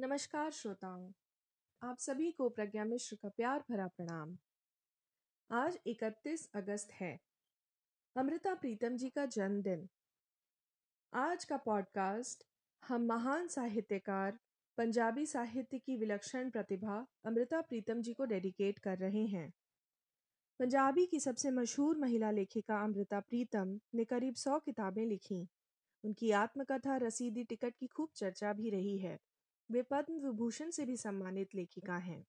नमस्कार श्रोताओं, आप सभी को प्रज्ञा मिश्र का प्यार भरा प्रणाम। आज 31 अगस्त है, अमृता प्रीतम जी का जन्मदिन। आज का पॉडकास्ट, हम महान साहित्यकार, पंजाबी साहित्य की विलक्षण प्रतिभा अमृता प्रीतम जी को डेडिकेट कर रहे हैं। पंजाबी की सबसे मशहूर महिला लेखिका अमृता प्रीतम ने करीब सौ किताबें लिखी। उनकी आत्मकथा रसीदी टिकट की खूब चर्चा भी रही है। वे पद्म विभूषण से भी सम्मानित लेखिका हैं।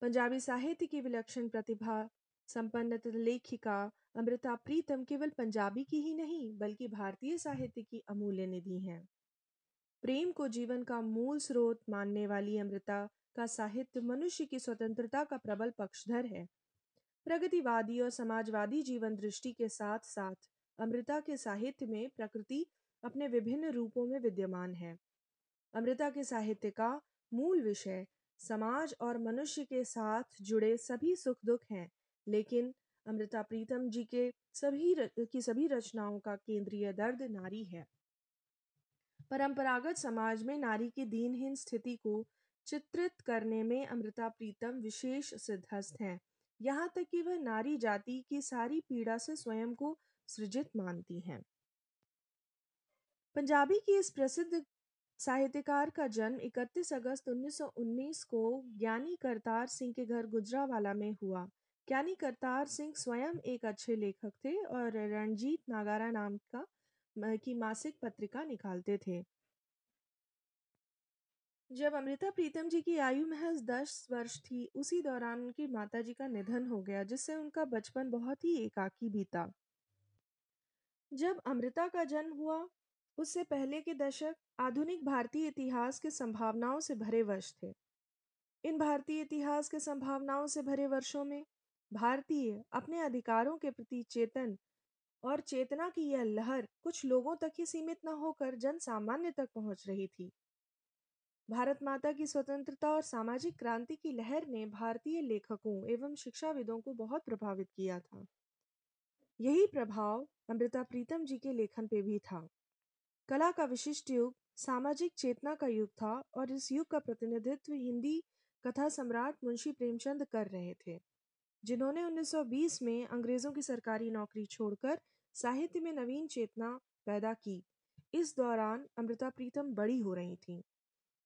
पंजाबी साहित्य की विलक्षण प्रतिभा संपन्न लेखिका अमृता प्रीतम केवल पंजाबी की ही नहीं, बल्कि भारतीय साहित्य की अमूल्य निधि हैं। प्रेम को जीवन का मूल स्रोत मानने वाली अमृता का साहित्य मनुष्य की स्वतंत्रता का प्रबल पक्षधर है। प्रगतिवादी और समाजवादी जीवन दृष्टि के साथ साथ अमृता के साहित्य में प्रकृति अपने विभिन्न रूपों में विद्यमान है। अमृता के साहित्य का मूल विषय समाज और मनुष्य के साथ जुड़े सभी सुख दुख हैं लेकिन अमृता प्रीतम जी के सभी र, की सभी रचनाओं का केंद्रीय दर्द नारी है। परंपरागत समाज में नारी की दीनहीन स्थिति को चित्रित करने में अमृता प्रीतम विशेष सिद्धस्त हैं। यहाँ तक कि वह नारी जाति की सारी पीड़ा से स्वयं को सृजित मानती हैं। पंजाबी की इस प्रसिद्ध साहित्यकार का जन्म 31 अगस्त 1919 को ज्ञानी करतार सिंह के घर गुजरावाला में हुआ। ज्ञानी करतार सिंह स्वयं एक अच्छे लेखक थे और रणजीत नागारा नाम का की मासिक पत्रिका निकालते थे। जब अमृता प्रीतम जी की आयु महज दस वर्ष थी, उसी दौरान उनकी माता जी का निधन हो गया, जिससे उनका बचपन बहुत ही एकाकी बीता। जब अमृता का जन्म हुआ उससे पहले के दशक आधुनिक भारतीय इतिहास के संभावनाओं से भरे वर्ष थे। इन भारतीय इतिहास के संभावनाओं से भरे वर्षों में भारतीय अपने अधिकारों के प्रति चेतन और चेतना की यह लहर कुछ लोगों तक ही सीमित न होकर जन सामान्य तक पहुँच रही थी। भारत माता की स्वतंत्रता और सामाजिक क्रांति की लहर ने भारतीय लेखकों एवं शिक्षाविदों को बहुत प्रभावित किया था। यही प्रभाव अमृता प्रीतम जी के लेखन पे भी था। कला का विशिष्ट युग, सामाजिक चेतना का युग था और इस युग का प्रतिनिधित्व हिंदी कथा सम्राट मुंशी प्रेमचंद कर रहे थे, जिन्होंने 1920 में अंग्रेज़ों की सरकारी नौकरी छोड़कर साहित्य में नवीन चेतना पैदा की। इस दौरान अमृता प्रीतम बड़ी हो रही थी।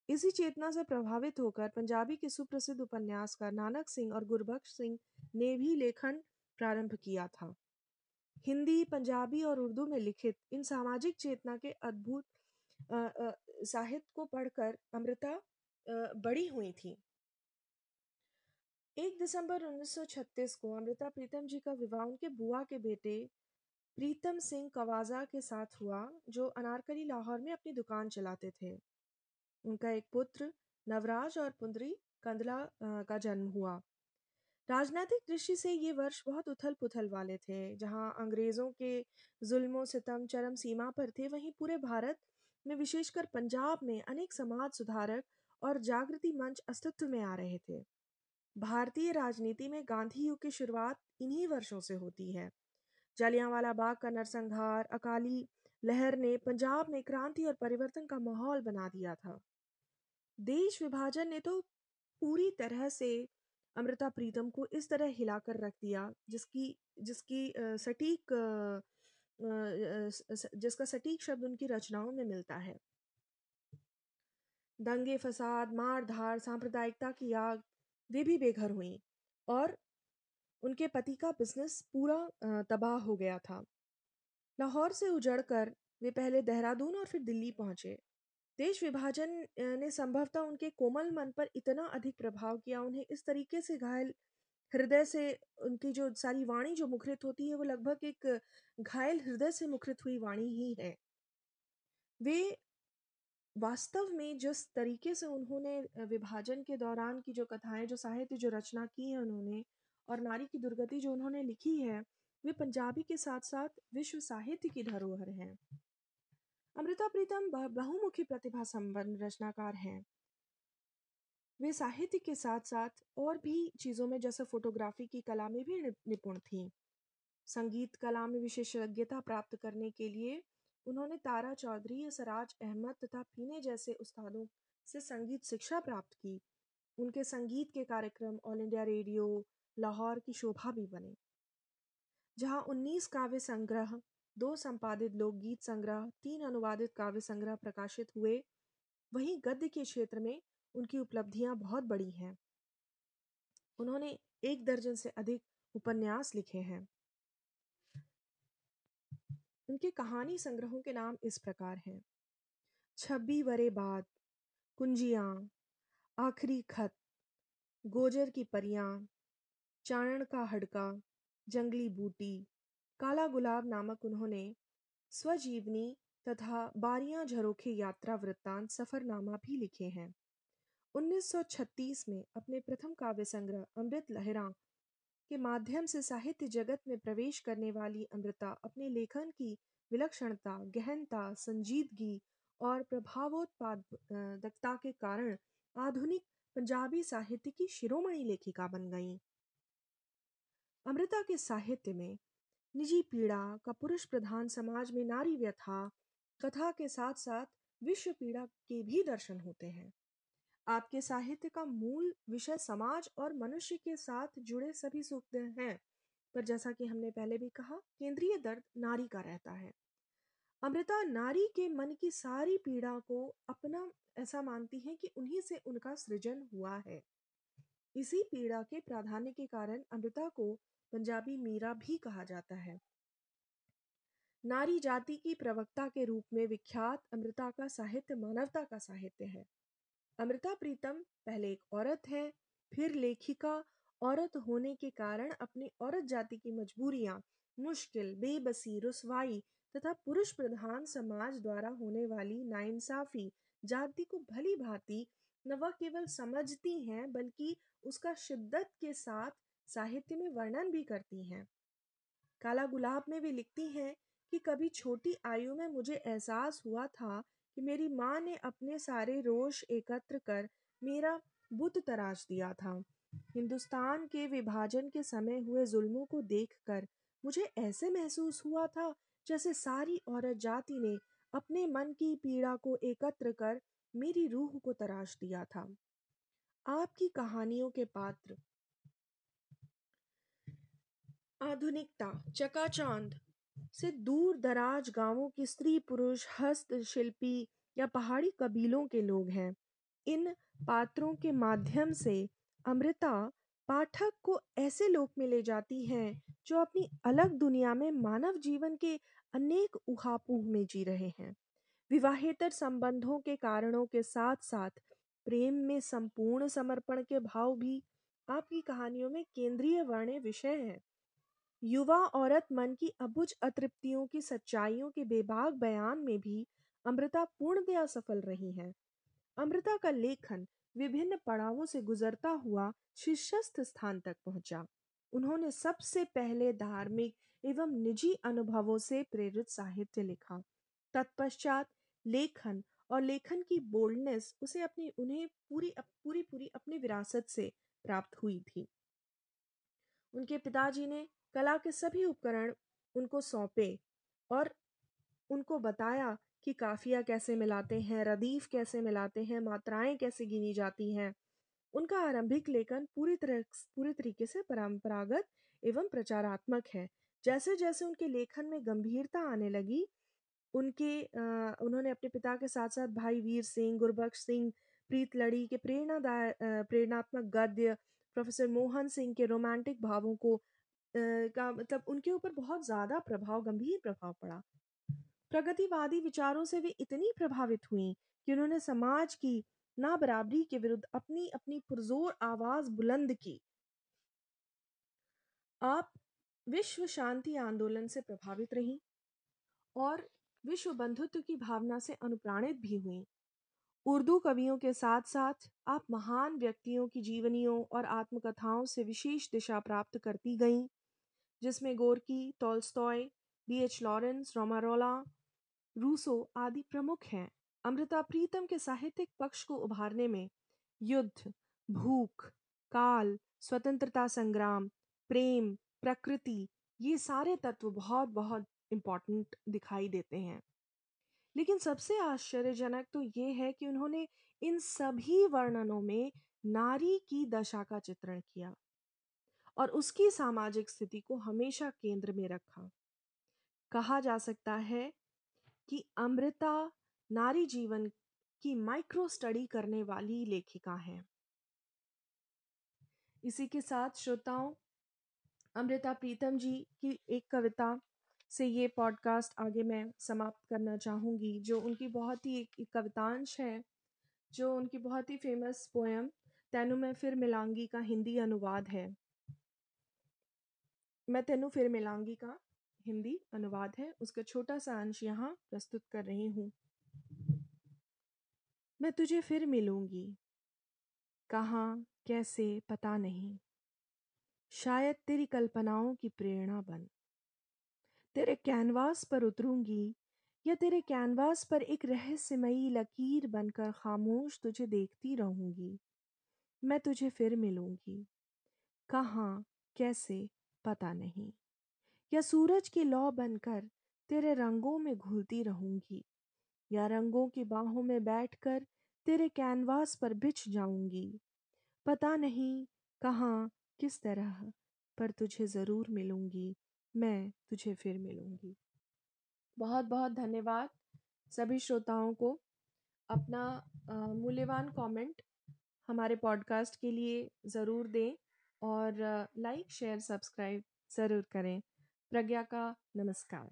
इसी चेतना से प्रभावित होकर पंजाबी के सुप्रसिद्ध उपन्यासकार नानक सिंह और गुरबख्श सिंह ने भी लेखन प्रारंभ किया था। हिंदी, पंजाबी और उर्दू में लिखित इन सामाजिक चेतना के अद्भुत साहित्य को पढ़कर अमृता बड़ी हुई थी। एक दिसंबर 1936 को अमृता प्रीतम जी का विवाह उनके बुआ के बेटे प्रीतम सिंह कवाजा के साथ हुआ, जो अनारकली लाहौर में अपनी दुकान चलाते थे। उनका एक पुत्र नवराज और पुंदरी कंदला का जन्म हुआ। राजनीतिक दृष्टि से ये वर्ष बहुत उथल पुथल वाले थे, जहाँ अंग्रेज़ों के जुल्म, सितम, चरम सीमा पर थे, वहीं पूरे भारत में विशेषकर पंजाब में अनेक समाज सुधारक और जागृति मंच अस्तित्व में आ रहे थे। भारतीय राजनीति में गांधी युग की शुरुआत इन्हीं वर्षों से होती है। जलियांवाला बाग का नरसंहार, अकाली लहर ने पंजाब में क्रांति और परिवर्तन का माहौल बना दिया था। देश विभाजन ने तो पूरी तरह से अमृता प्रीतम को इस तरह हिलाकर रख दिया, जिसकी जिसकी सटीक जिसका सटीक शब्द उनकी रचनाओं में मिलता है। दंगे, फसाद मार धार सांप्रदायिकता की आग, वे भी बेघर हुई और उनके पति का बिज़नेस पूरा तबाह हो गया था। लाहौर से उजड़कर वे पहले देहरादून और फिर दिल्ली पहुँचे। देश विभाजन ने संभवतः उनके कोमल मन पर इतना अधिक प्रभाव किया, उन्हें इस तरीके से घायल, हृदय से उनकी जो सारी वाणी जो मुखरित होती है, वो लगभग एक घायल हृदय से मुखरित हुई वाणी ही है। वे वास्तव में जिस तरीके से उन्होंने विभाजन के दौरान की जो कथाएँ, जो साहित्य, जो रचना की है उन्होंने और नारी की दुर्गति जो उन्होंने लिखी है, वे पंजाबी के साथ साथ विश्व साहित्य की धरोहर हैं। अमृता प्रीतम बहुमुखी प्रतिभा संपन्न रचनाकार हैं। वे साहित्य के साथ साथ और भी चीज़ों में, जैसे फोटोग्राफी की कला में भी निपुण थीं। संगीत कला में विशेषज्ञता प्राप्त करने के लिए उन्होंने तारा चौधरी, सराज अहमद तथा पीने जैसे उस्तादों से संगीत शिक्षा प्राप्त की। उनके संगीत के कार्यक्रम ऑल इंडिया रेडियो, लाहौर की शोभा भी बने। जहाँ 19 काव्य संग्रह दो संपादित लोकगीत संग्रह, तीन अनुवादित काव्य संग्रह प्रकाशित हुए। वहीं गद्य के क्षेत्र में उनकी उपलब्धियाँ बहुत बड़ी हैं। उन्होंने एक दर्जन से अधिक उपन्यास लिखे हैं। उनके कहानी संग्रहों के नाम इस प्रकार हैं। छब्बी वरे बाद, कुंजियाँ, आखिरी खत, गोजर की परियाँ चारण का हड़का, जंगली बूटी काला गुलाब नामक उन्होंने स्वजीवनी तथा बारियाँ झरोखे यात्रा वृत्तांत सफरनामा भी लिखे हैं। 1936 में अपने प्रथम काव्य संग्रह अमृत लहरा के माध्यम से साहित्य जगत में प्रवेश करने वाली अमृता अपने लेखन की विलक्षणता, गहनता, संजीदगी और प्रभावोत्पादकता के कारण आधुनिक पंजाबी साहित्य की शिरोमणि लेखिका बन गईं। अमृता के साहित्य में निजी पीड़ा का पुरुष प्रधान समाज में नारी व्यथा, कथा के साथ साथ विश्व पीड़ा के भी दर्शन होते हैं। आपके साहित्य का मूल विषय समाज और मनुष्य के साथ जुड़े सभी सुख हैं, पर जैसा कि हमने पहले भी कहा, केंद्रीय दर्द नारी का रहता है। अमृता नारी के मन की सारी पीड़ा को अपना ऐसा मानती हैं कि उन्हीं से उनका सृजन हुआ है। इसी पीड़ा के प्राधान्य के कारण अमृता को पंजाबी मीरा भी कहा जाता है। नारी जाति की प्रवक्ता के रूप में विख्यात अमृता का साहित्य मानवता का साहित्य है। अमृता प्रीतम पहले एक औरत है, फिर लेखिका, औरत होने के कारण अपनी औरत जाति की मजबूरियाँ, मुश्किल, बेबसी, रुसवाई तथा पुरुष प्रधान समाज द्वारा होने वाली नाइंसाफी, जाति को भली भांति न वह केवल समझती हैं, बल्कि उसका शिद्दत के साथ साहित्य में वर्णन भी करती हैं। काला गुलाब में भी लिखती हैं कि कभी छोटी आयु में मुझे एहसास हुआ था कि मेरी माँ ने अपने सारे रोष एकत्र कर मेरा बुत तराश दिया था। हिंदुस्तान के विभाजन के समय हुए जुल्मों को देखकर मुझे ऐसे महसूस हुआ था जैसे सारी औरत जाति ने अपने मन की पीड़ा को एकत्र कर मेरी रूह को तराश दिया था। आपकी कहानियों के पात्र आधुनिकता, चकाचौंध से दूर दराज गाँवों की स्त्री पुरुष हस्तशिल्पी या पहाड़ी कबीलों के लोग हैं। इन पात्रों के माध्यम से अमृता पाठक को ऐसे लोक में ले जाती हैं जो अपनी अलग दुनिया में मानव जीवन के अनेक उहापोह में जी रहे हैं। विवाहेतर संबंधों के कारणों के साथ साथ प्रेम में संपूर्ण समर्पण के भाव भी आपकी कहानियों में केंद्रीय वर्ण विषय है। युवा औरत मन की अबुझ अतृप्तियों की सच्चाइयों के बेबाक बयान में भी अमृता पूर्णतया सफल रही हैं। अमृता का लेखन विभिन्न पड़ावों से गुजरता हुआ शीर्षस्थ स्थान तक पहुँचा। उन्होंने सबसे पहले धार्मिक एवं निजी अनुभवों से प्रेरित साहित्य लिखा। तत्पश्चात लेखन और लेखन की बोल्डनेस उसे अपनी, उन्हें पूरी पूरी पूरी अपनी विरासत से प्राप्त हुई थी। उनके पिताजी ने कला के सभी उपकरण उनको सौंपे और उनको बताया कि काफिया कैसे मिलाते हैं, रदीफ कैसे मिलाते हैं, मात्राएँ कैसे गिनी जाती हैं। उनका आरंभिक लेखन पूरी तरह, पूरी तरीके से परंपरागत एवं प्रचारात्मक है। जैसे जैसे उनके लेखन में गंभीरता आने लगी उनके आ, उन्होंने अपने पिता के साथ साथ भाई वीर सिंह गुरबख्श सिंह प्रीत लड़ी के प्रेरणादाय प्रेरणात्मक गद्य प्रोफेसर मोहन सिंह के रोमांटिक भावों को का मतलब उनके ऊपर बहुत ज़्यादा प्रभाव गंभीर प्रभाव पड़ा। प्रगतिवादी विचारों से वे इतनी प्रभावित हुई कि उन्होंने समाज की ना बराबरी के विरुद्ध अपनी अपनी पुरजोर आवाज़ बुलंद की। आप विश्व शांति आंदोलन से प्रभावित रही और विश्व बंधुत्व की भावना से अनुप्राणित भी हुई। उर्दू कवियों के साथ साथ आप महान व्यक्तियों की जीवनियों और आत्मकथाओं से विशेष दिशा प्राप्त करती गईं, जिसमें Gorky, Tolstoy, B H Lawrence, Romain Rolland, Rousseau आदि प्रमुख हैं। अमृता प्रीतम के साहित्यिक पक्ष को उभारने में युद्ध, भूख, काल, स्वतंत्रता संग्राम, प्रेम, प्रकृति, ये सारे तत्व बहुत बहुत इम्पोर्टेंट दिखाई देते हैं। लेकिन सबसे आश्चर्यजनक तो ये है कि उन्होंने इन सभी वर्णनों में नारी की दशा का चित्रण किया और उसकी सामाजिक स्थिति को हमेशा केंद्र में रखा। कहा जा सकता है कि अमृता नारी जीवन की माइक्रो स्टडी करने वाली लेखिका है। इसी के साथ श्रोताओं, अमृता प्रीतम जी की एक कविता से ये पॉडकास्ट आगे मैं समाप्त करना चाहूँगी, जो उनकी बहुत ही एक कवितांश है, जो उनकी बहुत ही फ़ेमस पोएम तेनु मैं फिर मिलांगी का हिंदी अनुवाद है। मैं तेनु फिर मिलांगी का हिंदी अनुवाद है। उसका छोटा सा अंश यहाँ प्रस्तुत कर रही हूँ। मैं तुझे फिर मिलूँगी। कहाँ, कैसे, पता नहीं। शायद तेरी कल्पनाओं की प्रेरणा बन। तेरे कैनवास पर उतरूँगी या तेरे कैनवास पर एक रहस्यमयी लकीर बनकर खामोश तुझे देखती रहूँगी। मैं तुझे फिर मिलूँगी। कहाँ, कैसे, पता नहीं। या सूरज की लौ बनकर तेरे रंगों में घुलती रहूँगी या रंगों की बाहों में बैठकर तेरे कैनवास पर बिछ जाऊँगी। पता नहीं कहाँ, किस तरह, पर तुझे ज़रूर मिलूँगी। मैं तुझे फिर मिलूँगी। बहुत बहुत धन्यवाद सभी श्रोताओं को अपना मूल्यवान कमेंट हमारे पॉडकास्ट के लिए ज़रूर दें और लाइक, शेयर, सब्सक्राइब ज़रूर करें। प्रज्ञा का नमस्कार।